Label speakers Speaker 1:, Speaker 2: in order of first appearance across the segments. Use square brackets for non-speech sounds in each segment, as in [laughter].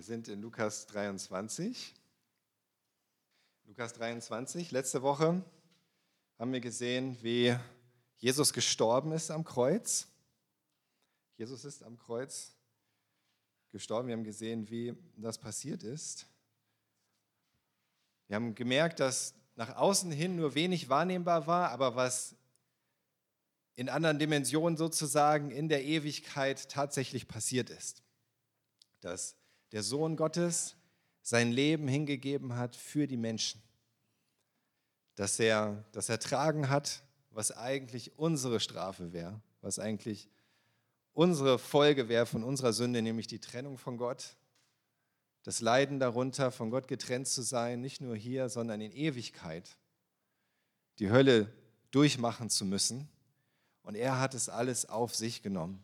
Speaker 1: Wir sind in Lukas 23. Lukas 23. Letzte Woche haben wir gesehen, wie Jesus gestorben ist am Kreuz. Jesus ist am Kreuz gestorben. Wir haben gesehen, wie das passiert ist. Wir haben gemerkt, dass nach außen hin nur wenig wahrnehmbar war, aber was in anderen Dimensionen sozusagen in der Ewigkeit tatsächlich passiert ist. Dass der Sohn Gottes sein Leben hingegeben hat für die Menschen. Dass er das ertragen hat, was eigentlich unsere Strafe wäre, was eigentlich unsere Folge wäre von unserer Sünde, nämlich die Trennung von Gott, das Leiden darunter, von Gott getrennt zu sein, nicht nur hier, sondern in Ewigkeit, die Hölle durchmachen zu müssen. Und er hat es alles auf sich genommen,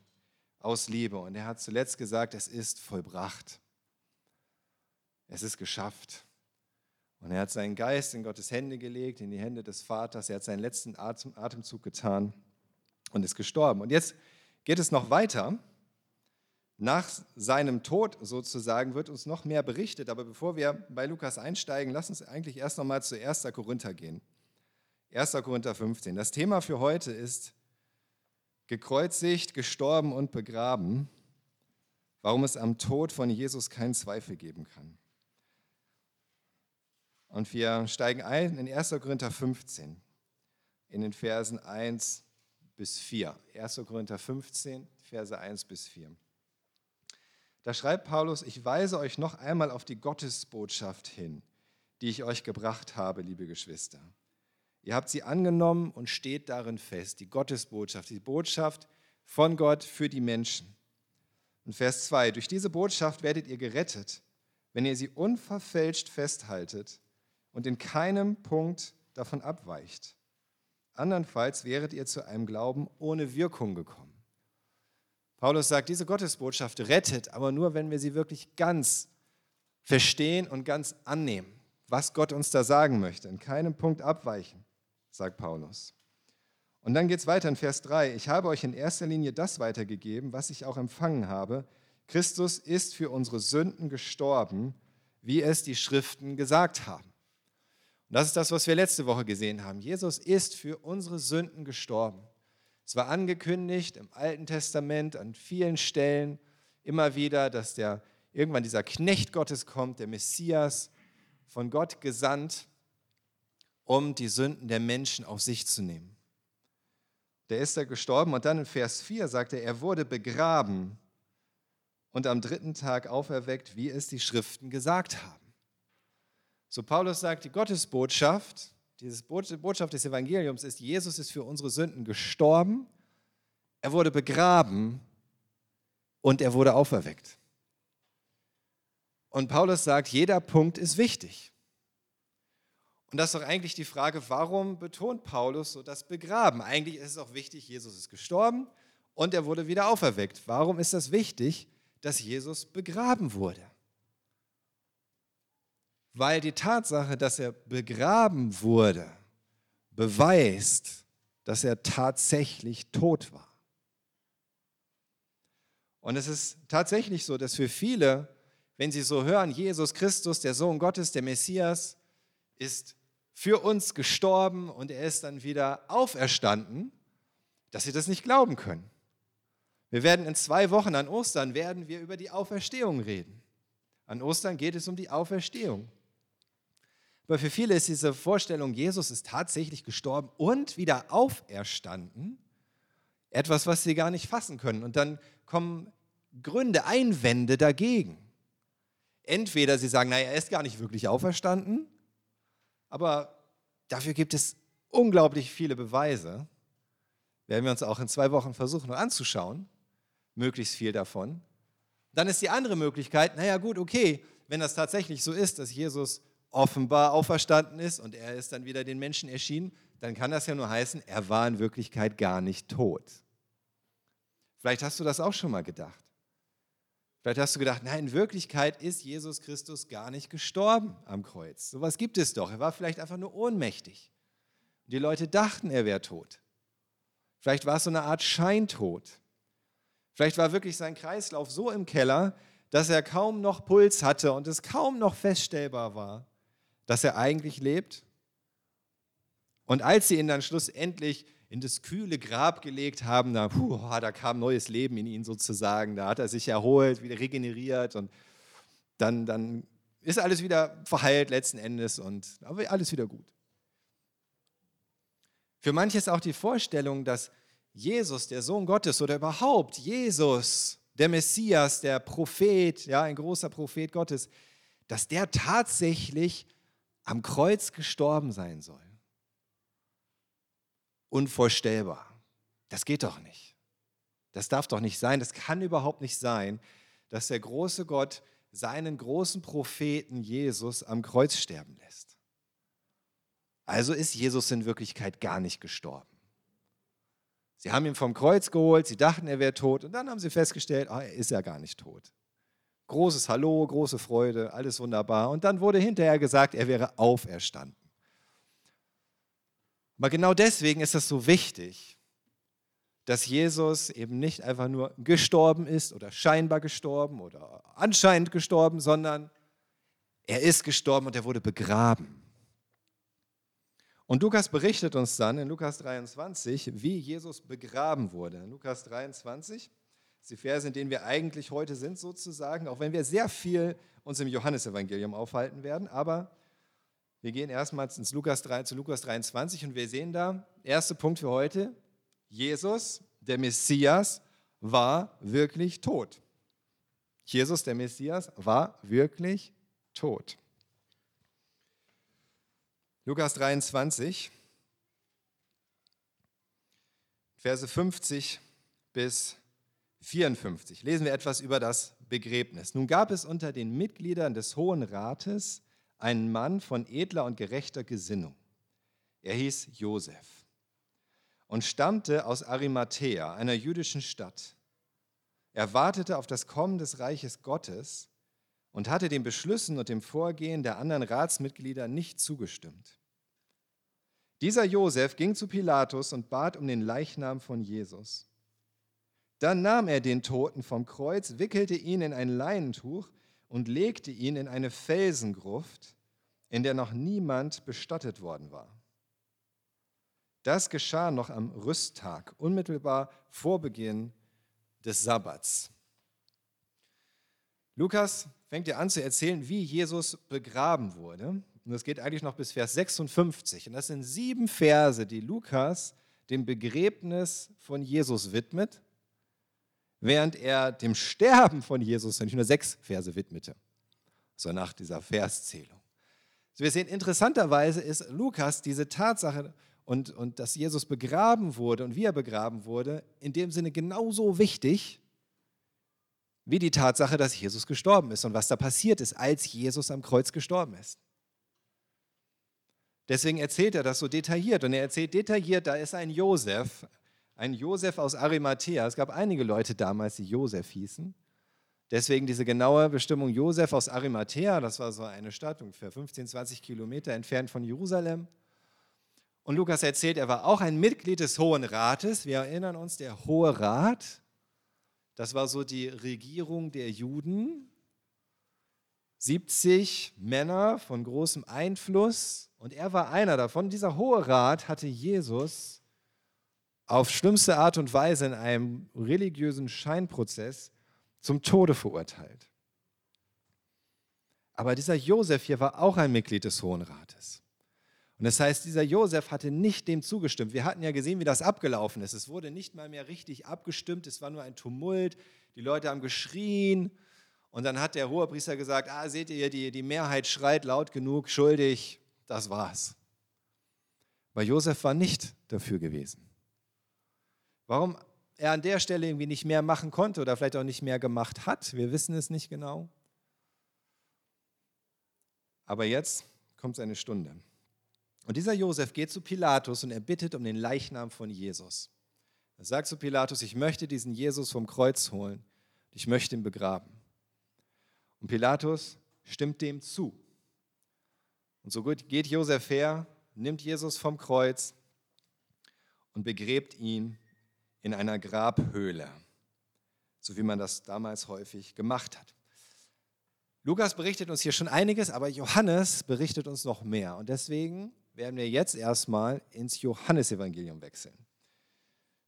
Speaker 1: aus Liebe. Und er hat zuletzt gesagt, es ist vollbracht. Es ist geschafft. Und er hat seinen Geist in Gottes Hände gelegt, in die Hände des Vaters. Er hat seinen letzten Atem, Atemzug getan und ist gestorben. Und jetzt geht es noch weiter. Nach seinem Tod sozusagen wird uns noch mehr berichtet. Aber bevor wir bei Lukas einsteigen, lass uns eigentlich erst noch mal zu 1. Korinther gehen. 1. Korinther 15. Das Thema für heute ist gekreuzigt, gestorben und begraben, warum es am Tod von Jesus keinen Zweifel geben kann. Und wir steigen ein in 1. Korinther 15, in den Versen 1 bis 4. 1. Korinther 15, Verse 1 bis 4. Da schreibt Paulus, ich weise euch noch einmal auf die Gottesbotschaft hin, die ich euch gebracht habe, liebe Geschwister. Ihr habt sie angenommen und steht darin fest, die Gottesbotschaft, die Botschaft von Gott für die Menschen. Und Vers 2, durch diese Botschaft werdet ihr gerettet, wenn ihr sie unverfälscht festhaltet und in keinem Punkt davon abweicht. Andernfalls wäret ihr zu einem Glauben ohne Wirkung gekommen. Paulus sagt, diese Gottesbotschaft rettet, aber nur, wenn wir sie wirklich ganz verstehen und ganz annehmen, was Gott uns da sagen möchte, in keinem Punkt abweichen sagt Paulus. Und dann geht es weiter in Vers 3. Ich habe euch in erster Linie das weitergegeben, was ich auch empfangen habe. Christus ist für unsere Sünden gestorben, wie es die Schriften gesagt haben. Und das ist das, was wir letzte Woche gesehen haben. Jesus ist für unsere Sünden gestorben. Es war angekündigt im Alten Testament an vielen Stellen immer wieder, dass der irgendwann dieser Knecht Gottes kommt, der Messias, von Gott gesandt, um die Sünden der Menschen auf sich zu nehmen. Der ist da gestorben und dann in Vers 4 sagt er, er wurde begraben und am dritten Tag auferweckt, wie es die Schriften gesagt haben. So Paulus sagt, die Gottesbotschaft, diese Botschaft des Evangeliums ist, Jesus ist für unsere Sünden gestorben, er wurde begraben und er wurde auferweckt. Und Paulus sagt, jeder Punkt ist wichtig. Und das ist doch eigentlich die Frage, warum betont Paulus so das Begraben? Eigentlich ist es auch wichtig, Jesus ist gestorben und er wurde wieder auferweckt. Warum ist das wichtig, dass Jesus begraben wurde? Weil die Tatsache, dass er begraben wurde, beweist, dass er tatsächlich tot war. Und es ist tatsächlich so, dass für viele, wenn sie so hören, Jesus Christus, der Sohn Gottes, der Messias, ist für uns gestorben und er ist dann wieder auferstanden, dass sie das nicht glauben können. Wir werden in zwei Wochen an Ostern werden wir über die Auferstehung reden. An Ostern geht es um die Auferstehung. Aber für viele ist diese Vorstellung, Jesus ist tatsächlich gestorben und wieder auferstanden, etwas, was sie gar nicht fassen können. Und dann kommen Gründe, Einwände dagegen. Entweder sie sagen, naja, er ist gar nicht wirklich auferstanden, aber dafür gibt es unglaublich viele Beweise. Werden wir uns auch in zwei Wochen versuchen anzuschauen, möglichst viel davon. Dann ist die andere Möglichkeit, naja gut, okay, wenn das tatsächlich so ist, dass Jesus offenbar auferstanden ist und er ist dann wieder den Menschen erschienen, dann kann das ja nur heißen, er war in Wirklichkeit gar nicht tot. Vielleicht hast du das auch schon mal gedacht. Vielleicht hast du gedacht, nein, in Wirklichkeit ist Jesus Christus gar nicht gestorben am Kreuz. So was gibt es doch. Er war vielleicht einfach nur ohnmächtig. Und die Leute dachten, er wäre tot. Vielleicht war es so eine Art Scheintod. Vielleicht war wirklich sein Kreislauf so im Keller, dass er kaum noch Puls hatte und es kaum noch feststellbar war, dass er eigentlich lebt. Und als sie ihn dann schlussendlich in das kühle Grab gelegt haben, da, puh, da kam neues Leben in ihn sozusagen, da hat er sich erholt, wieder regeneriert und dann, dann ist alles wieder verheilt letzten Endes und alles wieder gut. Für manche ist auch die Vorstellung, dass Jesus, der Sohn Gottes oder überhaupt Jesus, der Messias, der Prophet, ja, ein großer Prophet Gottes, dass der tatsächlich am Kreuz gestorben sein soll. Unvorstellbar. Das geht doch nicht. Das darf doch nicht sein. Das kann überhaupt nicht sein, dass der große Gott seinen großen Propheten Jesus am Kreuz sterben lässt. Also ist Jesus in Wirklichkeit gar nicht gestorben. Sie haben ihn vom Kreuz geholt, sie dachten, er wäre tot und dann haben sie festgestellt, oh, er ist ja gar nicht tot. Großes Hallo, große Freude, alles wunderbar. Und dann wurde hinterher gesagt, er wäre auferstanden. Aber genau deswegen ist es so wichtig, dass Jesus eben nicht einfach nur gestorben ist oder scheinbar gestorben oder anscheinend gestorben, sondern er ist gestorben und er wurde begraben. Und Lukas berichtet uns dann in Lukas 23, wie Jesus begraben wurde. In Lukas 23 ist die Verse, in denen wir eigentlich heute sind sozusagen, auch wenn wir sehr viel uns im Johannesevangelium aufhalten werden, aber wir gehen erstmals ins Lukas 3, zu Lukas 23 und wir sehen da, erster Punkt für heute, Jesus, der Messias, war wirklich tot. Jesus, der Messias, war wirklich tot. Lukas 23, Verse 50 bis 54. Lesen wir etwas über das Begräbnis. Nun gab es unter den Mitgliedern des Hohen Rates einen Mann von edler und gerechter Gesinnung. Er hieß Josef und stammte aus Arimathea, einer jüdischen Stadt. Er wartete auf das Kommen des Reiches Gottes und hatte den Beschlüssen und dem Vorgehen der anderen Ratsmitglieder nicht zugestimmt. Dieser Josef ging zu Pilatus und bat um den Leichnam von Jesus. Dann nahm er den Toten vom Kreuz, wickelte ihn in ein Leinentuch und legte ihn in eine Felsengruft, in der noch niemand bestattet worden war. Das geschah noch am Rüsttag, unmittelbar vor Beginn des Sabbats. Lukas fängt ja an zu erzählen, wie Jesus begraben wurde. Und das geht eigentlich noch bis Vers 56. Und das sind sieben Verse, die Lukas dem Begräbnis von Jesus widmet, während er dem Sterben von Jesus nicht nur sechs Verse widmete, so nach dieser Verszählung. So wir sehen, interessanterweise ist Lukas diese Tatsache und, und dass Jesus begraben wurde und wie er begraben wurde, in dem Sinne genauso wichtig, wie die Tatsache, dass Jesus gestorben ist und was da passiert ist, als Jesus am Kreuz gestorben ist. Deswegen erzählt er das so detailliert. Und er erzählt detailliert, da ist ein Josef, ein Josef aus Arimathea. Es gab einige Leute damals, die Josef hießen. Deswegen diese genaue Bestimmung Josef aus Arimathea, das war so eine Stadt ungefähr 15, 20 Kilometer entfernt von Jerusalem. Und Lukas erzählt, er war auch ein Mitglied des Hohen Rates. Wir erinnern uns, der Hohe Rat, das war so die Regierung der Juden. 70 Männer von großem Einfluss und er war einer davon. Dieser Hohe Rat hatte Jesus auf schlimmste Art und Weise in einem religiösen Scheinprozess zum Tode verurteilt. Aber dieser Josef hier war auch ein Mitglied des Hohen Rates. Und das heißt, dieser Josef hatte nicht dem zugestimmt. Wir hatten ja gesehen, wie das abgelaufen ist. Es wurde nicht mal mehr richtig abgestimmt, es war nur ein Tumult. Die Leute haben geschrien. Und dann hat der Hohepriester gesagt, ah, seht ihr, die, die Mehrheit schreit laut genug, schuldig, das war's. Weil Josef war nicht dafür gewesen. Warum er an der Stelle irgendwie nicht mehr machen konnte oder vielleicht auch nicht mehr gemacht hat, wir wissen es nicht genau. Aber jetzt kommt seine Stunde. Und dieser Josef geht zu Pilatus und er bittet um den Leichnam von Jesus. Er sagt zu Pilatus, ich möchte diesen Jesus vom Kreuz holen, ich möchte ihn begraben. Und Pilatus stimmt dem zu. Und so geht Josef her, nimmt Jesus vom Kreuz und begräbt ihn in einer Grabhöhle, so wie man das damals häufig gemacht hat. Lukas berichtet uns hier schon einiges, aber Johannes berichtet uns noch mehr. Und deswegen werden wir jetzt erstmal ins Johannesevangelium wechseln.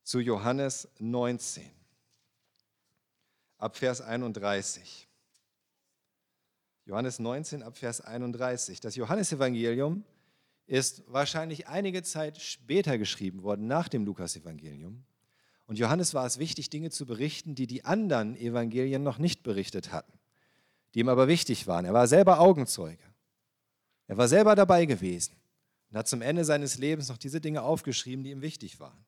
Speaker 1: Zu Johannes 19, ab Vers 31. Johannes 19 ab Vers 31. Das Johannesevangelium ist wahrscheinlich einige Zeit später geschrieben worden, nach dem Lukasevangelium. Und Johannes war es wichtig, Dinge zu berichten, die die anderen Evangelien noch nicht berichtet hatten, die ihm aber wichtig waren. Er war selber Augenzeuge. Er war selber dabei gewesen und hat zum Ende seines Lebens noch diese Dinge aufgeschrieben, die ihm wichtig waren.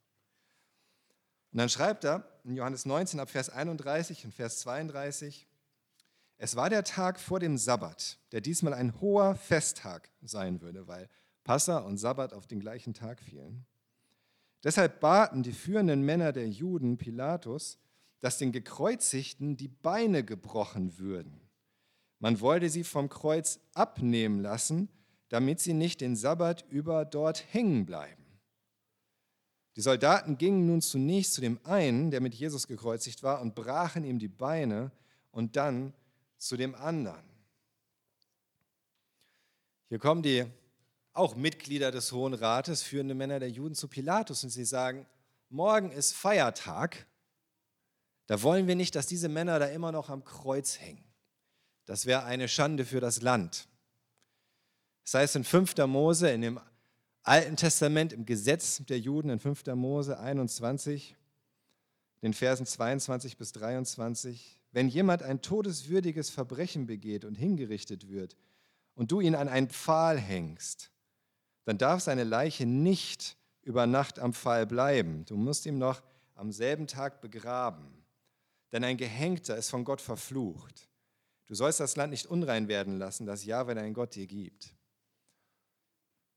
Speaker 1: Und dann schreibt er in Johannes 19 ab Vers 31 und Vers 32, es war der Tag vor dem Sabbat, der diesmal ein hoher Festtag sein würde, weil Passa und Sabbat auf den gleichen Tag fielen. Deshalb baten die führenden Männer der Juden Pilatus, dass den Gekreuzigten die Beine gebrochen würden. Man wollte sie vom Kreuz abnehmen lassen, damit sie nicht den Sabbat über dort hängen bleiben. Die Soldaten gingen nun zunächst zu dem einen, der mit Jesus gekreuzigt war, und brachen ihm die Beine und dann zu dem anderen. Hier kommen die auch Mitglieder des Hohen Rates, führende Männer der Juden zu Pilatus und sie sagen, morgen ist Feiertag, da wollen wir nicht, dass diese Männer da immer noch am Kreuz hängen. Das wäre eine Schande für das Land. Das heißt in 5. Mose, in dem Alten Testament, im Gesetz der Juden, in 5. Mose 21, den Versen 22 bis 23, wenn jemand ein todeswürdiges Verbrechen begeht und hingerichtet wird und du ihn an einen Pfahl hängst, dann darf seine Leiche nicht über Nacht am Pfahl bleiben. Du musst ihn noch am selben Tag begraben. Denn ein Gehängter ist von Gott verflucht. Du sollst das Land nicht unrein werden lassen, das Jahwe dein Gott dir gibt.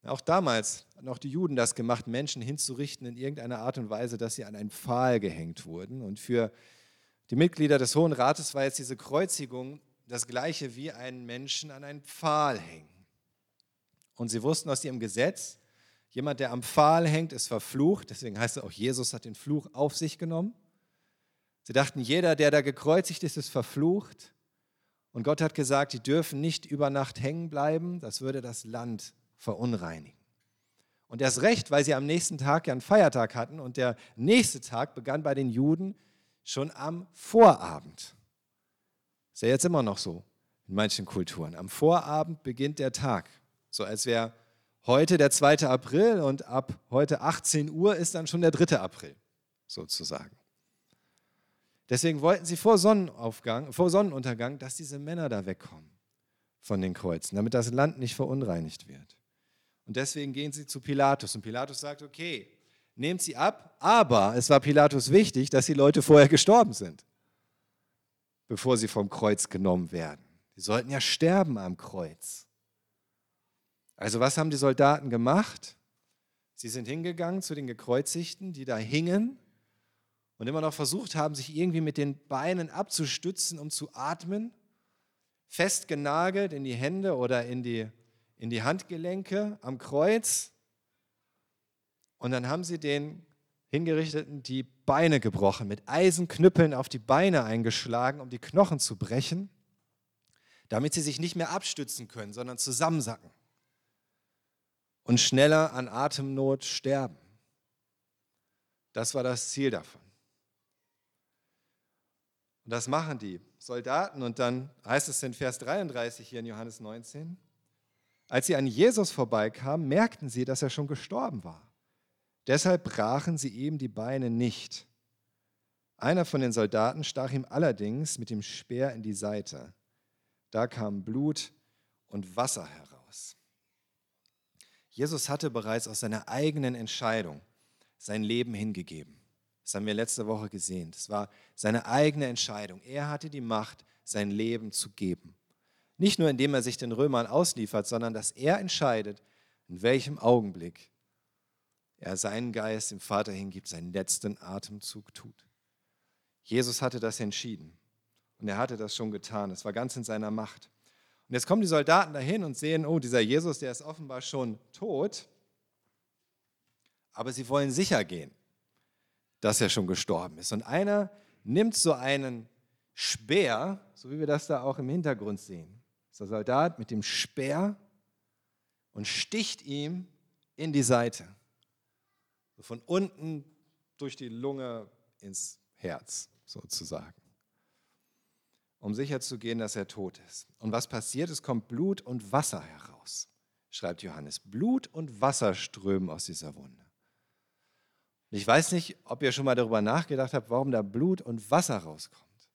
Speaker 1: Auch damals hatten auch die Juden das gemacht, Menschen hinzurichten in irgendeiner Art und Weise, dass sie an einen Pfahl gehängt wurden. Und für die Mitglieder des Hohen Rates war jetzt diese Kreuzigung das gleiche wie einen Menschen an einen Pfahl hängen. Und sie wussten aus ihrem Gesetz, jemand, der am Pfahl hängt, ist verflucht. Deswegen heißt es auch, Jesus hat den Fluch auf sich genommen. Sie dachten, jeder, der da gekreuzigt ist, ist verflucht. Und Gott hat gesagt, die dürfen nicht über Nacht hängen bleiben. Das würde das Land verunreinigen. Und erst recht, weil sie am nächsten Tag ja einen Feiertag hatten und der nächste Tag begann bei den Juden schon am Vorabend. Ist ja jetzt immer noch so in manchen Kulturen. Am Vorabend beginnt der Tag. So als wäre heute der 2. April und ab heute 18 Uhr ist dann schon der 3. April sozusagen. Deswegen wollten sie vor Sonnenaufgang, vor Sonnenuntergang, dass diese Männer da wegkommen von den Kreuzen, damit das Land nicht verunreinigt wird. Und deswegen gehen sie zu Pilatus und Pilatus sagt, okay, nehmt sie ab. Aber es war Pilatus wichtig, dass die Leute vorher gestorben sind, bevor sie vom Kreuz genommen werden. Die sollten ja sterben am Kreuz. Also was haben die Soldaten gemacht? Sie sind hingegangen zu den Gekreuzigten, die da hingen und immer noch versucht haben, sich irgendwie mit den Beinen abzustützen, um zu atmen, festgenagelt in die Hände oder in die, in die Handgelenke am Kreuz. Und dann haben sie den Hingerichteten die Beine gebrochen, mit Eisenknüppeln auf die Beine eingeschlagen, um die Knochen zu brechen, damit sie sich nicht mehr abstützen können, sondern zusammensacken und schneller an Atemnot sterben. Das war das Ziel davon. Und das machen die Soldaten. Und dann heißt es in Vers 33 hier in Johannes 19, als sie an Jesus vorbeikamen, merkten sie, dass er schon gestorben war. Deshalb brachen sie ihm die Beine nicht. Einer von den Soldaten stach ihm allerdings mit dem Speer in die Seite. Da kam Blut und Wasser heraus. Jesus hatte bereits aus seiner eigenen Entscheidung sein Leben hingegeben. Das haben wir letzte Woche gesehen. Das war seine eigene Entscheidung. Er hatte die Macht, sein Leben zu geben. Nicht nur indem er sich den Römern ausliefert, sondern dass er entscheidet, in welchem Augenblick er seinen Geist dem Vater hingibt, seinen letzten Atemzug tut. Jesus hatte das entschieden und er hatte das schon getan. Es war ganz in seiner Macht. Und jetzt kommen die Soldaten dahin und sehen, oh, dieser Jesus, der ist offenbar schon tot, aber sie wollen sicher gehen, dass er schon gestorben ist. Und einer nimmt so einen Speer, so wie wir das da auch im Hintergrund sehen, der Soldat mit dem Speer und sticht ihm in die Seite. Von unten durch die Lunge ins Herz sozusagen. Um sicherzugehen, dass er tot ist. Und was passiert? Es kommt Blut und Wasser heraus, schreibt Johannes. Blut und Wasser strömen aus dieser Wunde. Ich weiß nicht, ob ihr schon mal darüber nachgedacht habt, warum da Blut und Wasser rauskommt.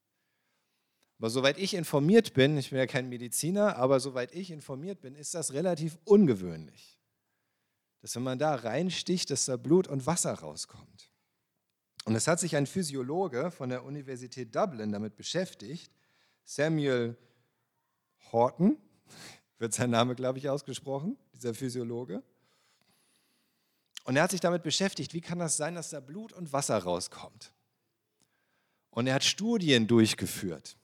Speaker 1: Aber soweit ich informiert bin, ich bin ja kein Mediziner, aber soweit ich informiert bin, ist das relativ ungewöhnlich, dass wenn man da reinsticht, dass da Blut und Wasser rauskommt. Und es hat sich ein Physiologe von der Universität Dublin damit beschäftigt, Samuel Horton, [laughs] wird sein Name, glaube ich, ausgesprochen, dieser Physiologe. Und er hat sich damit beschäftigt, wie kann das sein, dass da Blut und Wasser rauskommt. Und er hat Studien durchgeführt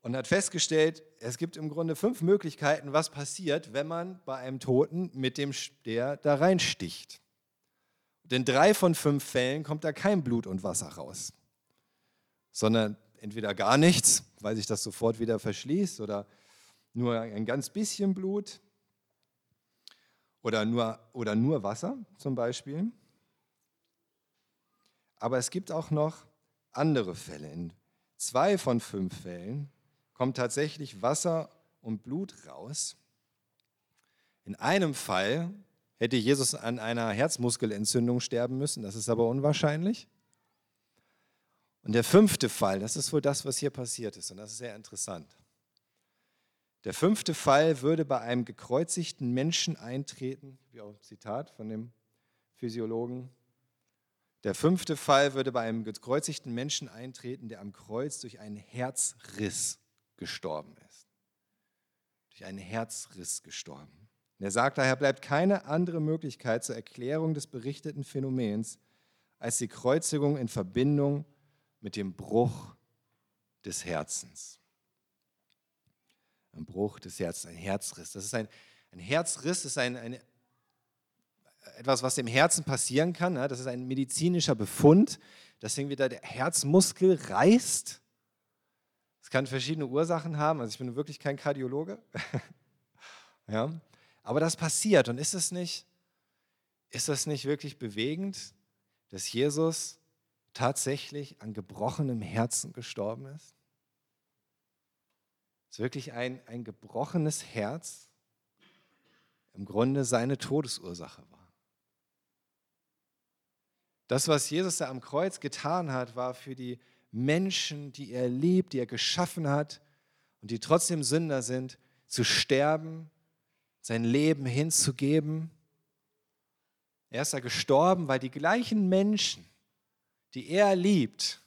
Speaker 1: und hat festgestellt, es gibt im Grunde fünf Möglichkeiten, was passiert, wenn man bei einem Toten mit dem Speer da reinsticht. Und in drei von fünf Fällen kommt da kein Blut und Wasser raus, sondern entweder gar nichts, weil sich das sofort wieder verschließt, oder nur ein ganz bisschen Blut, oder nur, oder nur Wasser zum Beispiel. Aber es gibt auch noch andere Fälle. In zwei von fünf Fällen kommt tatsächlich Wasser und Blut raus. In einem Fall hätte Jesus an einer Herzmuskelentzündung sterben müssen, das ist aber unwahrscheinlich. Und der fünfte Fall, das ist wohl das, was hier passiert ist, und das ist sehr interessant. Der fünfte Fall würde bei einem gekreuzigten Menschen eintreten, wie auch Zitat von dem Physiologen. Der fünfte Fall würde bei einem gekreuzigten Menschen eintreten, der am Kreuz durch einen Herzriss gestorben ist. Durch einen Herzriss gestorben. Und er sagt daher, bleibt keine andere Möglichkeit zur Erklärung des berichteten Phänomens als die Kreuzigung in Verbindung mit dem Bruch des Herzens. Ein Bruch des Herzens, ein Herzriss. Das ist ein, ein Herzriss, ist ein, eine, etwas, was dem Herzen passieren kann. Das ist ein medizinischer Befund. Deswegen wieder der Herzmuskel reißt es kann verschiedene Ursachen haben. Also ich bin wirklich kein Kardiologe. [laughs] ja. Aber das passiert. Und ist es nicht, ist das nicht wirklich bewegend, dass Jesus tatsächlich an gebrochenem Herzen gestorben ist? Dass wirklich ein, ein gebrochenes Herz im Grunde seine Todesursache war. Das, was Jesus da am Kreuz getan hat, war für die Menschen, die er liebt, die er geschaffen hat und die trotzdem Sünder sind, zu sterben, sein Leben hinzugeben. Er ist da gestorben, weil die gleichen Menschen, die er liebt,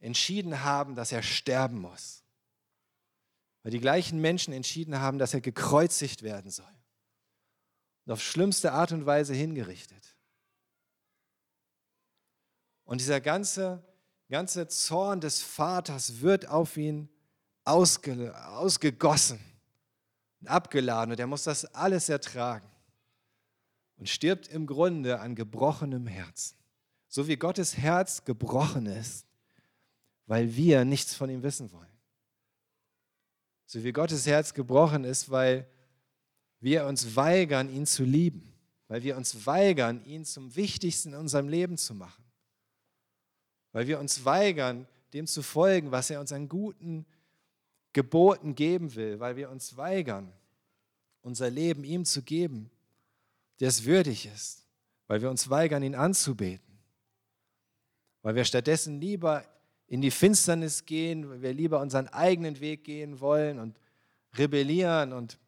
Speaker 1: entschieden haben, dass er sterben muss. Weil die gleichen Menschen entschieden haben, dass er gekreuzigt werden soll. Und auf schlimmste Art und Weise hingerichtet. Und dieser ganze ganze Zorn des Vaters wird auf ihn ausge, ausgegossen und abgeladen und er muss das alles ertragen und stirbt im Grunde an gebrochenem Herzen. So wie Gottes Herz gebrochen ist, weil wir nichts von ihm wissen wollen. So wie Gottes Herz gebrochen ist, weil wir uns weigern, ihn zu lieben, weil wir uns weigern, ihn zum Wichtigsten in unserem Leben zu machen weil wir uns weigern, dem zu folgen, was er uns an guten Geboten geben will, weil wir uns weigern, unser Leben ihm zu geben, der es würdig ist, weil wir uns weigern, ihn anzubeten, weil wir stattdessen lieber in die Finsternis gehen, weil wir lieber unseren eigenen Weg gehen wollen und rebellieren und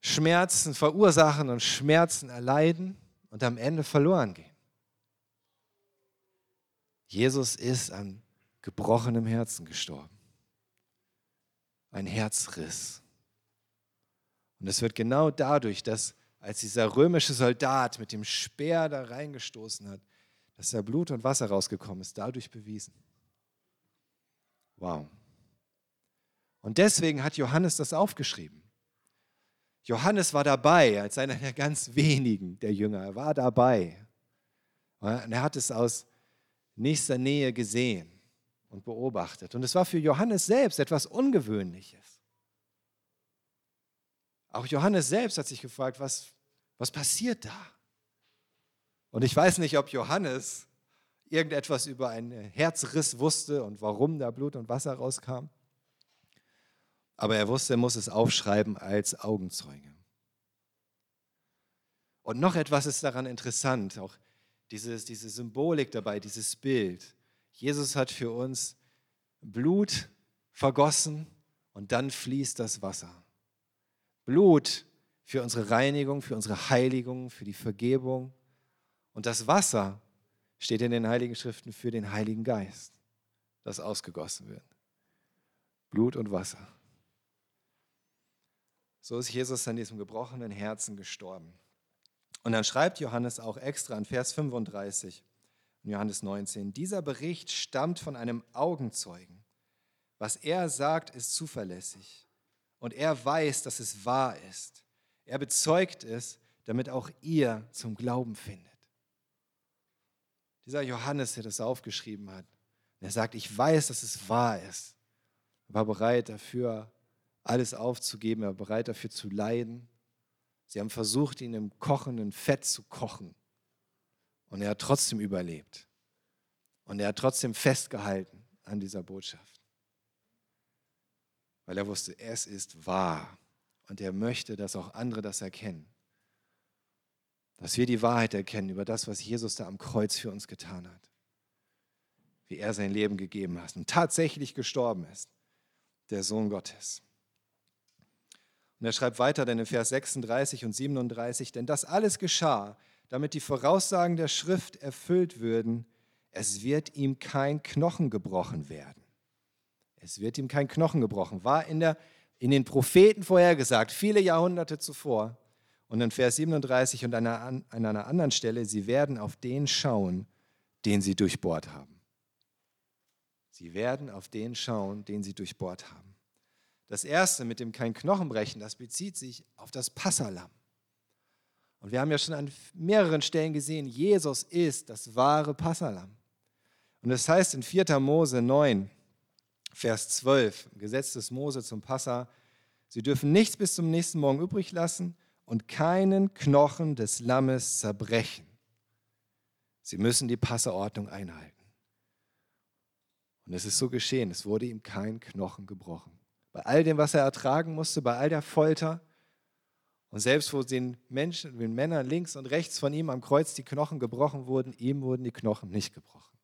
Speaker 1: Schmerzen verursachen und Schmerzen erleiden und am Ende verloren gehen. Jesus ist an gebrochenem Herzen gestorben. Ein Herzriss. Und es wird genau dadurch, dass als dieser römische Soldat mit dem Speer da reingestoßen hat, dass da Blut und Wasser rausgekommen ist, dadurch bewiesen. Wow. Und deswegen hat Johannes das aufgeschrieben. Johannes war dabei, als einer der ganz wenigen der Jünger. Er war dabei. Und er hat es aus nächster Nähe gesehen und beobachtet. Und es war für Johannes selbst etwas Ungewöhnliches. Auch Johannes selbst hat sich gefragt, was, was passiert da? Und ich weiß nicht, ob Johannes irgendetwas über einen Herzriss wusste und warum da Blut und Wasser rauskam. Aber er wusste, er muss es aufschreiben als Augenzeuge. Und noch etwas ist daran interessant, auch dieses, diese Symbolik dabei, dieses Bild. Jesus hat für uns Blut vergossen und dann fließt das Wasser. Blut für unsere Reinigung, für unsere Heiligung, für die Vergebung. Und das Wasser steht in den Heiligen Schriften für den Heiligen Geist, das ausgegossen wird. Blut und Wasser. So ist Jesus an diesem gebrochenen Herzen gestorben. Und dann schreibt Johannes auch extra in Vers 35, in Johannes 19, dieser Bericht stammt von einem Augenzeugen. Was er sagt, ist zuverlässig. Und er weiß, dass es wahr ist. Er bezeugt es, damit auch ihr zum Glauben findet. Dieser Johannes, der das aufgeschrieben hat, der sagt, ich weiß, dass es wahr ist, war bereit dafür, alles aufzugeben, er war bereit dafür zu leiden. Sie haben versucht, ihn im kochenden Fett zu kochen. Und er hat trotzdem überlebt. Und er hat trotzdem festgehalten an dieser Botschaft. Weil er wusste, es ist wahr. Und er möchte, dass auch andere das erkennen. Dass wir die Wahrheit erkennen über das, was Jesus da am Kreuz für uns getan hat. Wie er sein Leben gegeben hat und tatsächlich gestorben ist. Der Sohn Gottes. Und er schreibt weiter dann in Vers 36 und 37, denn das alles geschah, damit die Voraussagen der Schrift erfüllt würden, es wird ihm kein Knochen gebrochen werden. Es wird ihm kein Knochen gebrochen. War in, der, in den Propheten vorhergesagt, viele Jahrhunderte zuvor. Und in Vers 37 und an einer, an einer anderen Stelle, sie werden auf den schauen, den sie durchbohrt haben. Sie werden auf den schauen, den sie durchbohrt haben. Das erste mit dem kein Knochenbrechen, das bezieht sich auf das Passalam. Und wir haben ja schon an mehreren Stellen gesehen, Jesus ist das wahre Passalam. Und das heißt in 4. Mose 9, Vers 12, im Gesetz des Mose zum Passa, sie dürfen nichts bis zum nächsten Morgen übrig lassen und keinen Knochen des Lammes zerbrechen. Sie müssen die Passaordnung einhalten. Und es ist so geschehen, es wurde ihm kein Knochen gebrochen bei all dem, was er ertragen musste, bei all der Folter. Und selbst wo den Menschen, den Männern links und rechts von ihm am Kreuz die Knochen gebrochen wurden, ihm wurden die Knochen nicht gebrochen.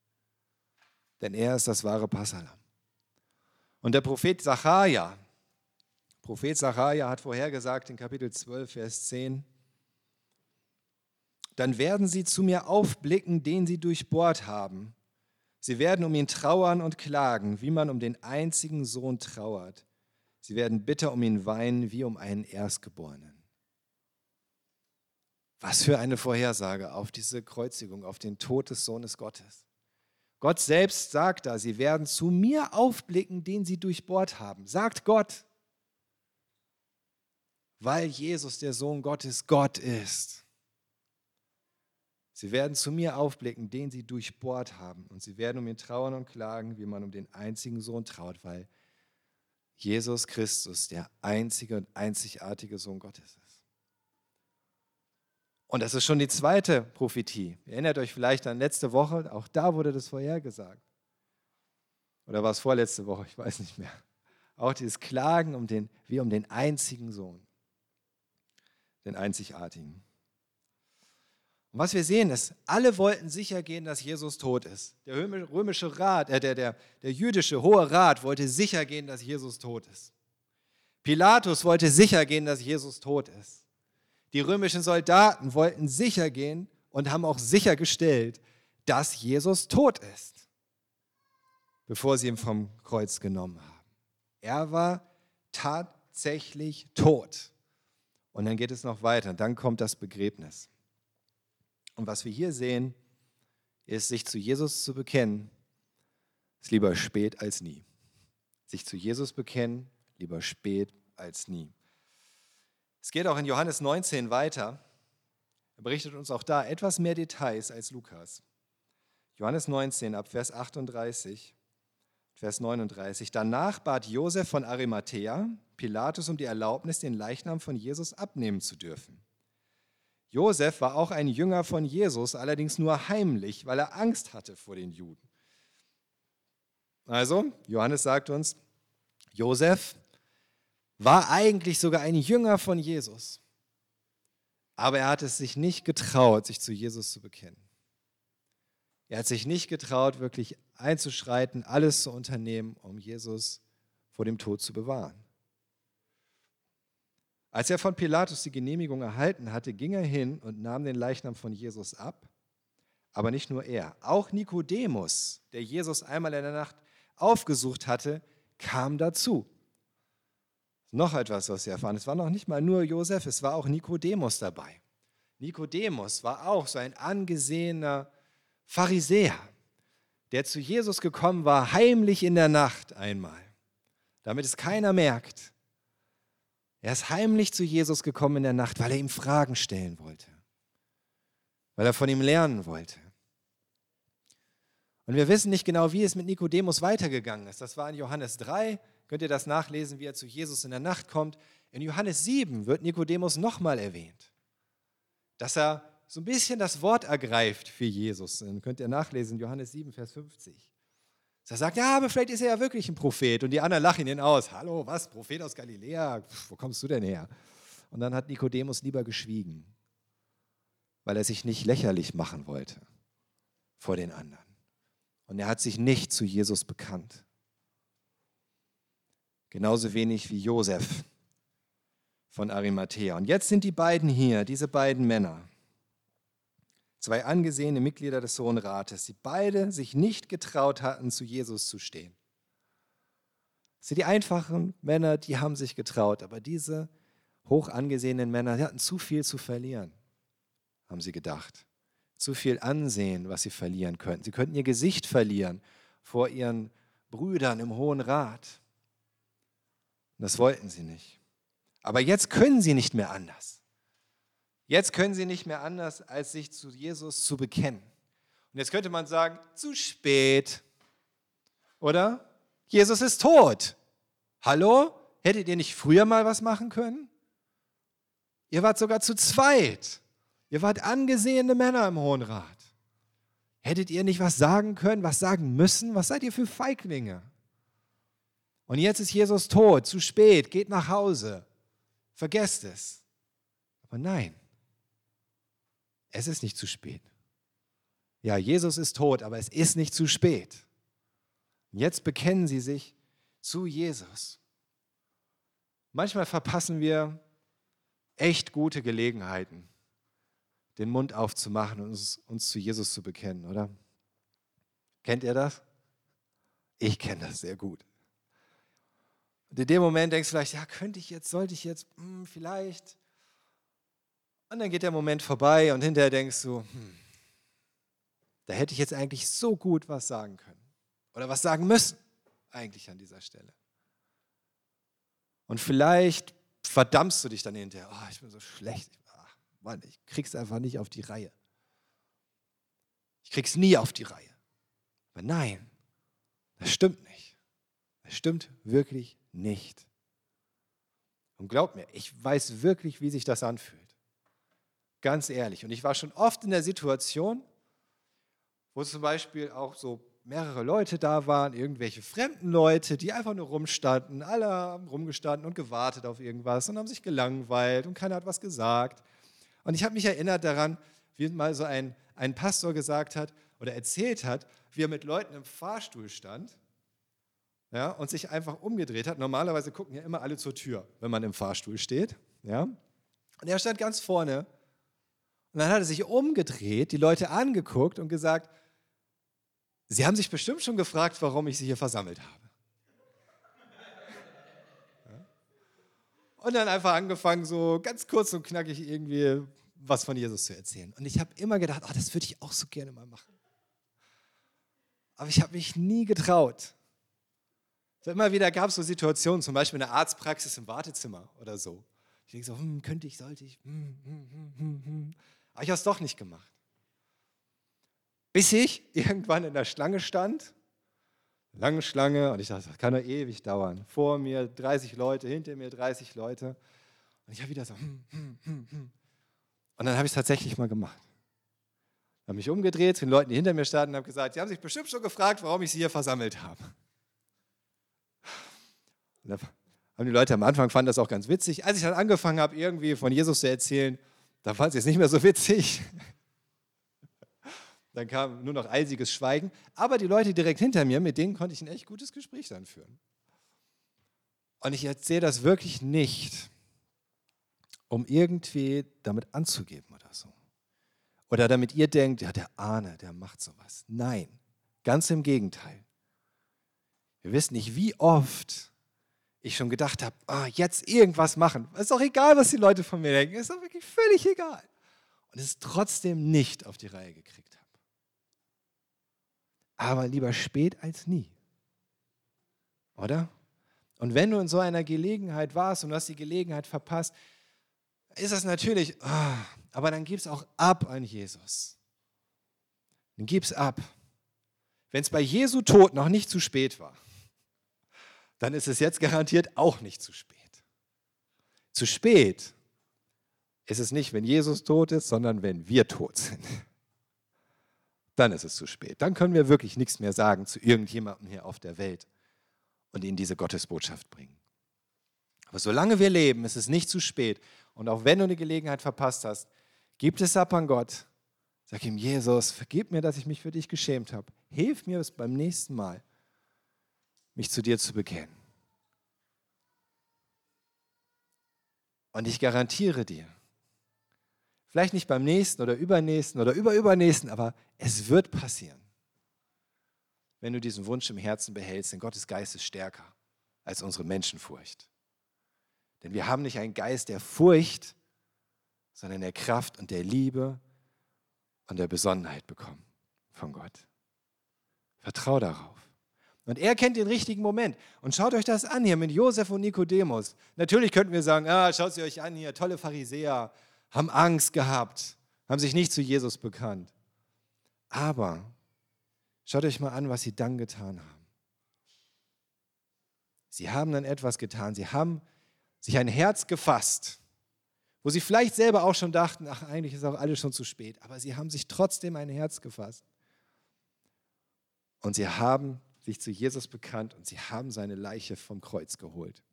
Speaker 1: Denn er ist das wahre Passalam. Und der Prophet Sacharja, Prophet Sacharja hat vorhergesagt in Kapitel 12, Vers 10, dann werden sie zu mir aufblicken, den sie durchbohrt haben. Sie werden um ihn trauern und klagen, wie man um den einzigen Sohn trauert, Sie werden bitter um ihn weinen wie um einen Erstgeborenen. Was für eine Vorhersage auf diese Kreuzigung, auf den Tod des Sohnes Gottes. Gott selbst sagt da, sie werden zu mir aufblicken, den sie durchbohrt haben. Sagt Gott, weil Jesus, der Sohn Gottes, Gott ist. Sie werden zu mir aufblicken, den sie durchbohrt haben. Und sie werden um ihn trauern und klagen, wie man um den einzigen Sohn traut, weil Jesus Christus der einzige und einzigartige Sohn Gottes ist. Und das ist schon die zweite Prophetie. Ihr erinnert euch vielleicht an letzte Woche, auch da wurde das vorhergesagt. Oder war es vorletzte Woche? Ich weiß nicht mehr. Auch dieses Klagen um den, wie um den einzigen Sohn, den einzigartigen. Und was wir sehen ist, alle wollten sicher gehen, dass Jesus tot ist. Der römische Rat, äh, der, der, der jüdische Hohe Rat wollte sicher gehen, dass Jesus tot ist. Pilatus wollte sicher gehen, dass Jesus tot ist. Die römischen Soldaten wollten sicher gehen und haben auch sichergestellt, dass Jesus tot ist, bevor sie ihn vom Kreuz genommen haben. Er war tatsächlich tot. Und dann geht es noch weiter. Dann kommt das Begräbnis. Und was wir hier sehen, ist, sich zu Jesus zu bekennen, ist lieber spät als nie. Sich zu Jesus bekennen, lieber spät als nie. Es geht auch in Johannes 19 weiter. Er berichtet uns auch da etwas mehr Details als Lukas. Johannes 19 ab Vers 38. Vers 39. Danach bat Josef von Arimathea Pilatus um die Erlaubnis, den Leichnam von Jesus abnehmen zu dürfen. Josef war auch ein Jünger von Jesus, allerdings nur heimlich, weil er Angst hatte vor den Juden. Also, Johannes sagt uns, Josef war eigentlich sogar ein Jünger von Jesus, aber er hat es sich nicht getraut, sich zu Jesus zu bekennen. Er hat sich nicht getraut, wirklich einzuschreiten, alles zu unternehmen, um Jesus vor dem Tod zu bewahren. Als er von Pilatus die Genehmigung erhalten hatte, ging er hin und nahm den Leichnam von Jesus ab. Aber nicht nur er, auch Nikodemus, der Jesus einmal in der Nacht aufgesucht hatte, kam dazu. Noch etwas, was wir erfahren. Es war noch nicht mal nur Josef, es war auch Nikodemus dabei. Nikodemus war auch so ein angesehener Pharisäer, der zu Jesus gekommen war, heimlich in der Nacht einmal, damit es keiner merkt. Er ist heimlich zu Jesus gekommen in der Nacht, weil er ihm Fragen stellen wollte, weil er von ihm lernen wollte. Und wir wissen nicht genau, wie es mit Nikodemus weitergegangen ist. Das war in Johannes 3, könnt ihr das nachlesen, wie er zu Jesus in der Nacht kommt. In Johannes 7 wird Nikodemus nochmal erwähnt, dass er so ein bisschen das Wort ergreift für Jesus. Dann könnt ihr nachlesen, Johannes 7, Vers 50. Er sagt, ja, aber vielleicht ist er ja wirklich ein Prophet. Und die anderen lachen ihn aus. Hallo, was? Prophet aus Galiläa? Pff, wo kommst du denn her? Und dann hat Nikodemus lieber geschwiegen, weil er sich nicht lächerlich machen wollte vor den anderen. Und er hat sich nicht zu Jesus bekannt. Genauso wenig wie Josef von Arimathea. Und jetzt sind die beiden hier, diese beiden Männer, zwei angesehene Mitglieder des Hohen Rates, die beide sich nicht getraut hatten, zu Jesus zu stehen. Sind die einfachen Männer, die haben sich getraut, aber diese hoch angesehenen Männer, die hatten zu viel zu verlieren, haben sie gedacht. Zu viel Ansehen, was sie verlieren könnten. Sie könnten ihr Gesicht verlieren vor ihren Brüdern im Hohen Rat. Das wollten sie nicht. Aber jetzt können sie nicht mehr anders. Jetzt können sie nicht mehr anders, als sich zu Jesus zu bekennen. Und jetzt könnte man sagen, zu spät. Oder? Jesus ist tot. Hallo? Hättet ihr nicht früher mal was machen können? Ihr wart sogar zu zweit. Ihr wart angesehene Männer im Hohen Rat. Hättet ihr nicht was sagen können, was sagen müssen? Was seid ihr für Feiglinge? Und jetzt ist Jesus tot, zu spät, geht nach Hause. Vergesst es. Aber nein, es ist nicht zu spät. Ja, Jesus ist tot, aber es ist nicht zu spät. Jetzt bekennen sie sich zu Jesus. Manchmal verpassen wir echt gute Gelegenheiten, den Mund aufzumachen und uns, uns zu Jesus zu bekennen, oder? Kennt ihr das? Ich kenne das sehr gut. Und in dem Moment denkst du vielleicht, ja, könnte ich jetzt, sollte ich jetzt, hm, vielleicht. Und dann geht der Moment vorbei und hinterher denkst du, hm, da hätte ich jetzt eigentlich so gut was sagen können. Oder was sagen müssen, eigentlich an dieser Stelle. Und vielleicht verdammst du dich dann hinterher, oh, ich bin so schlecht, ach, Mann, ich krieg's einfach nicht auf die Reihe. Ich krieg's nie auf die Reihe. Aber nein, das stimmt nicht. Das stimmt wirklich nicht. Und glaub mir, ich weiß wirklich, wie sich das anfühlt. Ganz ehrlich. Und ich war schon oft in der Situation, wo zum Beispiel auch so mehrere Leute da waren, irgendwelche fremden Leute, die einfach nur rumstanden. Alle haben rumgestanden und gewartet auf irgendwas und haben sich gelangweilt und keiner hat was gesagt. Und ich habe mich erinnert daran, wie mal so ein, ein Pastor gesagt hat oder erzählt hat, wie er mit Leuten im Fahrstuhl stand ja, und sich einfach umgedreht hat. Normalerweise gucken ja immer alle zur Tür, wenn man im Fahrstuhl steht. Ja. Und er stand ganz vorne und dann hat er sich umgedreht, die Leute angeguckt und gesagt, Sie haben sich bestimmt schon gefragt, warum ich Sie hier versammelt habe. Und dann einfach angefangen, so ganz kurz und knackig irgendwie was von Jesus zu erzählen. Und ich habe immer gedacht, oh, das würde ich auch so gerne mal machen. Aber ich habe mich nie getraut. So immer wieder gab es so Situationen, zum Beispiel in der Arztpraxis im Wartezimmer oder so. Ich denke so, hm, könnte ich, sollte ich. Hm, hm, aber ich habe es doch nicht gemacht. Bis ich [laughs] irgendwann in der Schlange stand, Lange Schlange und ich dachte, das kann doch ewig dauern. Vor mir 30 Leute, hinter mir 30 Leute. Und ich habe wieder so, hm, hm, hm, hm. Und dann habe ich es tatsächlich mal gemacht. Habe mich umgedreht zu den Leuten, die hinter mir standen und habe gesagt, sie haben sich bestimmt schon gefragt, warum ich sie hier versammelt habe. Und da haben die Leute am Anfang fanden das auch ganz witzig. Als ich dann angefangen habe, irgendwie von Jesus zu erzählen, da fand sie es nicht mehr so witzig. Dann kam nur noch eisiges Schweigen. Aber die Leute direkt hinter mir, mit denen konnte ich ein echt gutes Gespräch dann führen. Und ich erzähle das wirklich nicht, um irgendwie damit anzugeben oder so. Oder damit ihr denkt, ja, der Ahne, der macht sowas. Nein, ganz im Gegenteil. Wir wissen nicht, wie oft ich schon gedacht habe, ah, jetzt irgendwas machen. Ist doch egal, was die Leute von mir denken. Ist doch wirklich völlig egal. Und es trotzdem nicht auf die Reihe gekriegt habe. Aber lieber spät als nie. Oder? Und wenn du in so einer Gelegenheit warst und du hast die Gelegenheit verpasst, ist das natürlich, oh, aber dann gib es auch ab an Jesus. Dann gib es ab. Wenn es bei Jesu Tod noch nicht zu spät war, dann ist es jetzt garantiert auch nicht zu spät. Zu spät ist es nicht, wenn Jesus tot ist, sondern wenn wir tot sind. Dann ist es zu spät. Dann können wir wirklich nichts mehr sagen zu irgendjemandem hier auf der Welt und ihnen diese Gottesbotschaft bringen. Aber solange wir leben, ist es nicht zu spät. Und auch wenn du eine Gelegenheit verpasst hast, gib es ab an Gott. Sag ihm, Jesus, vergib mir, dass ich mich für dich geschämt habe. Hilf mir es beim nächsten Mal, mich zu dir zu bekennen. Und ich garantiere dir, vielleicht nicht beim nächsten oder übernächsten oder überübernächsten, aber es wird passieren, wenn du diesen Wunsch im Herzen behältst, denn Gottes Geist ist stärker als unsere Menschenfurcht. Denn wir haben nicht einen Geist der Furcht, sondern der Kraft und der Liebe und der Besonnenheit bekommen von Gott. Vertrau darauf. Und er kennt den richtigen Moment. Und schaut euch das an hier mit Josef und Nikodemus. Natürlich könnten wir sagen, ah, schaut sie euch an hier, tolle Pharisäer, haben Angst gehabt, haben sich nicht zu Jesus bekannt. Aber schaut euch mal an, was sie dann getan haben. Sie haben dann etwas getan. Sie haben sich ein Herz gefasst, wo sie vielleicht selber auch schon dachten, ach, eigentlich ist auch alles schon zu spät. Aber sie haben sich trotzdem ein Herz gefasst. Und sie haben sich zu Jesus bekannt und sie haben seine Leiche vom Kreuz geholt,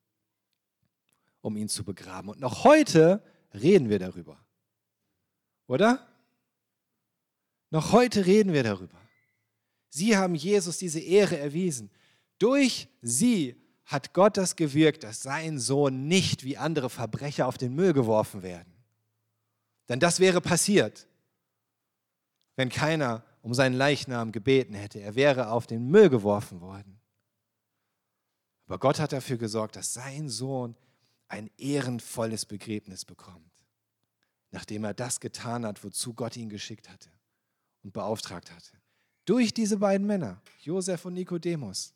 Speaker 1: um ihn zu begraben. Und noch heute reden wir darüber. Oder? Noch heute reden wir darüber. Sie haben Jesus diese Ehre erwiesen. Durch sie hat Gott das gewirkt, dass sein Sohn nicht wie andere Verbrecher auf den Müll geworfen werden. Denn das wäre passiert, wenn keiner um seinen Leichnam gebeten hätte. Er wäre auf den Müll geworfen worden. Aber Gott hat dafür gesorgt, dass sein Sohn ein ehrenvolles Begräbnis bekommt, nachdem er das getan hat, wozu Gott ihn geschickt hatte und beauftragt hatte. Durch diese beiden Männer, Josef und Nikodemus.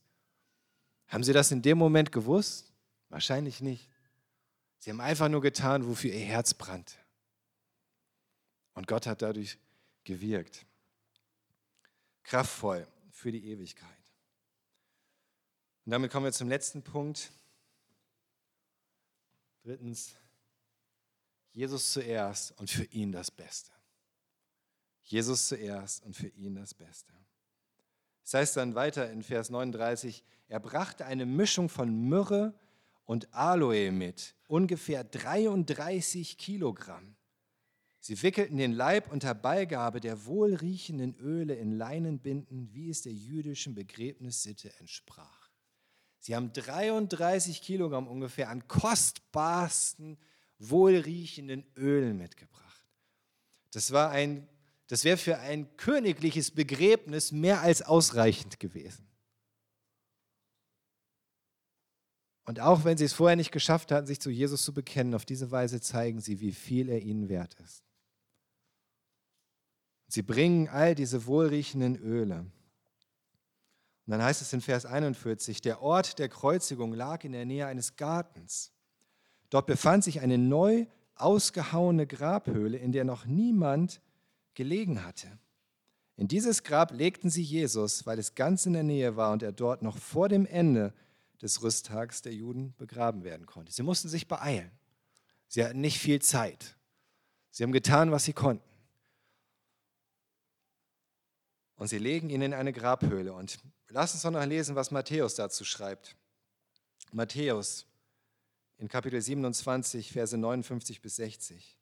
Speaker 1: Haben sie das in dem Moment gewusst? Wahrscheinlich nicht. Sie haben einfach nur getan, wofür ihr Herz brannte. Und Gott hat dadurch gewirkt kraftvoll für die Ewigkeit. Und damit kommen wir zum letzten Punkt. Drittens, Jesus zuerst und für ihn das Beste. Jesus zuerst und für ihn das Beste. Das heißt dann weiter in Vers 39, er brachte eine Mischung von Myrrhe und Aloe mit, ungefähr 33 Kilogramm. Sie wickelten den Leib unter Beigabe der wohlriechenden Öle in Leinenbinden, wie es der jüdischen Begräbnissitte entsprach. Sie haben 33 Kilogramm ungefähr an kostbarsten, wohlriechenden Ölen mitgebracht. Das das wäre für ein königliches Begräbnis mehr als ausreichend gewesen. Und auch wenn sie es vorher nicht geschafft hatten, sich zu Jesus zu bekennen, auf diese Weise zeigen sie, wie viel er ihnen wert ist. Sie bringen all diese wohlriechenden Öle. Und dann heißt es in Vers 41, der Ort der Kreuzigung lag in der Nähe eines Gartens. Dort befand sich eine neu ausgehauene Grabhöhle, in der noch niemand gelegen hatte. In dieses Grab legten sie Jesus, weil es ganz in der Nähe war und er dort noch vor dem Ende des Rüsttags der Juden begraben werden konnte. Sie mussten sich beeilen. Sie hatten nicht viel Zeit. Sie haben getan, was sie konnten. Und sie legen ihn in eine Grabhöhle. Und lass uns doch noch lesen, was Matthäus dazu schreibt. Matthäus in Kapitel 27, Verse 59 bis 60.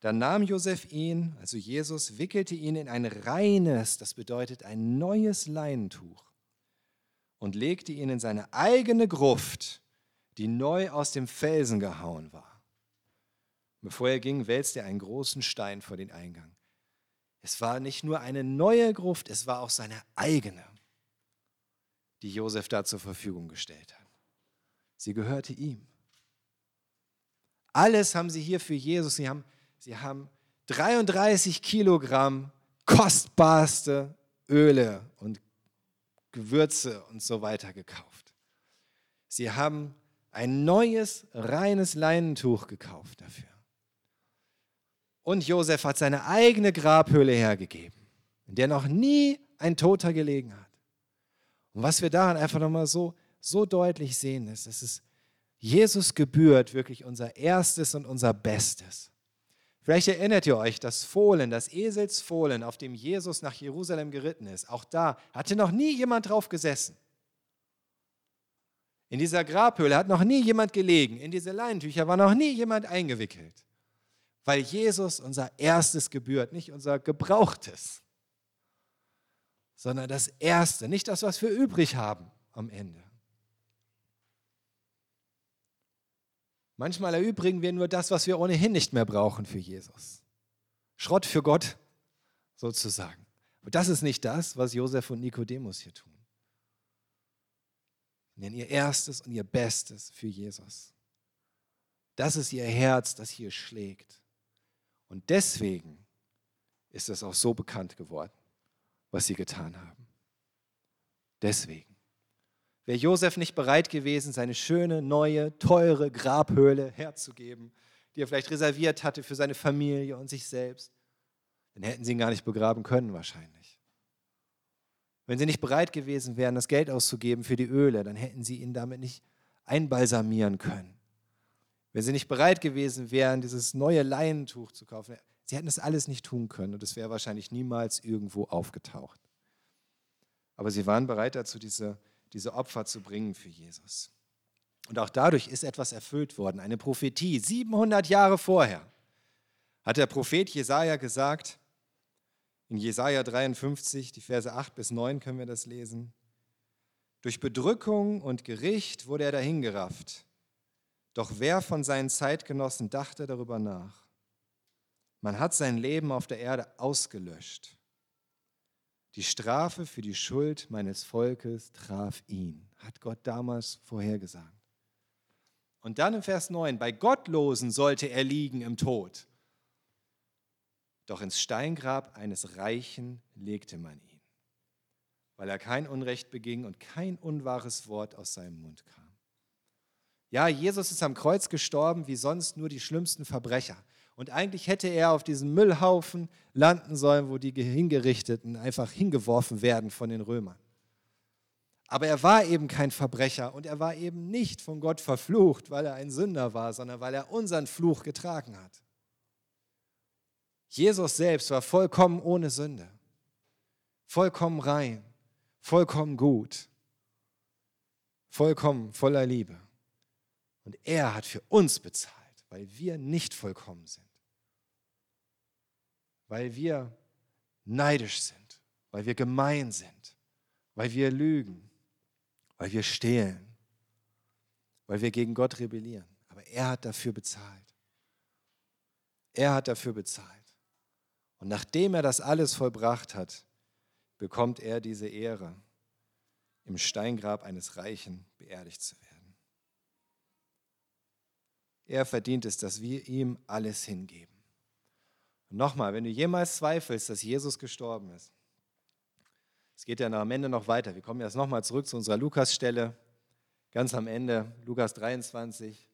Speaker 1: Dann nahm Josef ihn, also Jesus, wickelte ihn in ein reines, das bedeutet ein neues Leinentuch, und legte ihn in seine eigene Gruft, die neu aus dem Felsen gehauen war. Bevor er ging, wälzte er einen großen Stein vor den Eingang. Es war nicht nur eine neue Gruft, es war auch seine eigene, die Josef da zur Verfügung gestellt hat. Sie gehörte ihm. Alles haben sie hier für Jesus. Sie haben Sie haben 33 Kilogramm kostbarste Öle und Gewürze und so weiter gekauft. Sie haben ein neues, reines Leinentuch gekauft dafür. Und Josef hat seine eigene Grabhöhle hergegeben, in der noch nie ein Toter gelegen hat. Und was wir daran einfach nochmal so, so deutlich sehen, ist, dass es Jesus gebührt wirklich unser Erstes und unser Bestes. Vielleicht erinnert ihr euch, das Fohlen, das Eselsfohlen, auf dem Jesus nach Jerusalem geritten ist. Auch da hatte noch nie jemand drauf gesessen. In dieser Grabhöhle hat noch nie jemand gelegen. In diese Leinentücher war noch nie jemand eingewickelt. Weil Jesus unser erstes gebührt, nicht unser gebrauchtes, sondern das erste, nicht das, was wir übrig haben am Ende. Manchmal erübrigen wir nur das, was wir ohnehin nicht mehr brauchen für Jesus. Schrott für Gott sozusagen. Aber das ist nicht das, was Josef und Nikodemus hier tun. Denn ihr erstes und ihr Bestes für Jesus. Das ist ihr Herz, das hier schlägt. Und deswegen ist es auch so bekannt geworden, was sie getan haben. Deswegen. Wäre Josef nicht bereit gewesen, seine schöne, neue, teure Grabhöhle herzugeben, die er vielleicht reserviert hatte für seine Familie und sich selbst, dann hätten sie ihn gar nicht begraben können wahrscheinlich. Wenn sie nicht bereit gewesen wären, das Geld auszugeben für die Öle, dann hätten sie ihn damit nicht einbalsamieren können. Wenn sie nicht bereit gewesen wären, dieses neue Leinentuch zu kaufen, sie hätten das alles nicht tun können und es wäre wahrscheinlich niemals irgendwo aufgetaucht. Aber sie waren bereit dazu, diese diese Opfer zu bringen für Jesus. Und auch dadurch ist etwas erfüllt worden, eine Prophetie. 700 Jahre vorher hat der Prophet Jesaja gesagt, in Jesaja 53, die Verse 8 bis 9 können wir das lesen. Durch Bedrückung und Gericht wurde er dahingerafft. Doch wer von seinen Zeitgenossen dachte darüber nach? Man hat sein Leben auf der Erde ausgelöscht. Die Strafe für die Schuld meines Volkes traf ihn, hat Gott damals vorhergesagt. Und dann im Vers 9, bei Gottlosen sollte er liegen im Tod. Doch ins Steingrab eines Reichen legte man ihn, weil er kein Unrecht beging und kein unwahres Wort aus seinem Mund kam. Ja, Jesus ist am Kreuz gestorben wie sonst nur die schlimmsten Verbrecher. Und eigentlich hätte er auf diesem Müllhaufen landen sollen, wo die Hingerichteten einfach hingeworfen werden von den Römern. Aber er war eben kein Verbrecher und er war eben nicht von Gott verflucht, weil er ein Sünder war, sondern weil er unseren Fluch getragen hat. Jesus selbst war vollkommen ohne Sünde, vollkommen rein, vollkommen gut, vollkommen voller Liebe. Und er hat für uns bezahlt, weil wir nicht vollkommen sind weil wir neidisch sind, weil wir gemein sind, weil wir lügen, weil wir stehlen, weil wir gegen Gott rebellieren. Aber er hat dafür bezahlt. Er hat dafür bezahlt. Und nachdem er das alles vollbracht hat, bekommt er diese Ehre, im Steingrab eines Reichen beerdigt zu werden. Er verdient es, dass wir ihm alles hingeben. Und nochmal, wenn du jemals zweifelst, dass Jesus gestorben ist, es geht ja am Ende noch weiter. Wir kommen jetzt nochmal zurück zu unserer Lukas-Stelle, ganz am Ende, Lukas 23.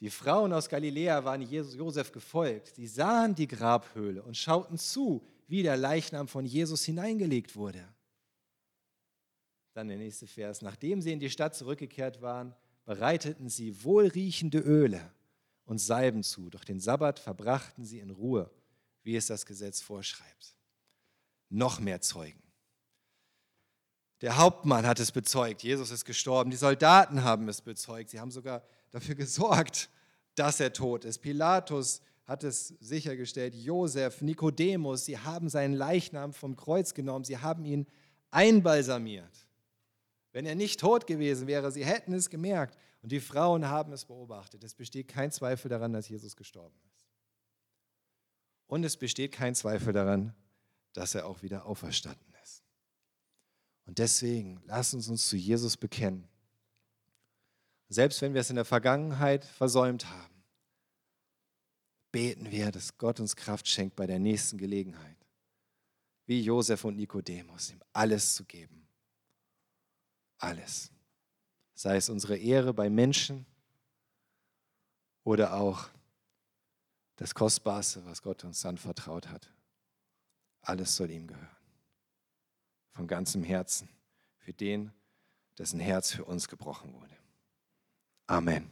Speaker 1: Die Frauen aus Galiläa waren Jesus, Josef gefolgt. Sie sahen die Grabhöhle und schauten zu, wie der Leichnam von Jesus hineingelegt wurde. Dann der nächste Vers. Nachdem sie in die Stadt zurückgekehrt waren, bereiteten sie wohlriechende Öle und Salben zu. Doch den Sabbat verbrachten sie in Ruhe, wie es das Gesetz vorschreibt. Noch mehr Zeugen. Der Hauptmann hat es bezeugt, Jesus ist gestorben. Die Soldaten haben es bezeugt. Sie haben sogar dafür gesorgt, dass er tot ist. Pilatus hat es sichergestellt, Josef, Nikodemus, sie haben seinen Leichnam vom Kreuz genommen, sie haben ihn einbalsamiert. Wenn er nicht tot gewesen wäre, sie hätten es gemerkt. Und die Frauen haben es beobachtet. Es besteht kein Zweifel daran, dass Jesus gestorben ist. Und es besteht kein Zweifel daran, dass er auch wieder auferstanden ist. Und deswegen lass uns uns zu Jesus bekennen. Selbst wenn wir es in der Vergangenheit versäumt haben, beten wir, dass Gott uns Kraft schenkt bei der nächsten Gelegenheit. Wie Josef und Nikodemus, ihm alles zu geben. Alles. Sei es unsere Ehre bei Menschen oder auch das Kostbarste, was Gott uns anvertraut hat. Alles soll ihm gehören. Von ganzem Herzen. Für den, dessen Herz für uns gebrochen wurde. Amen.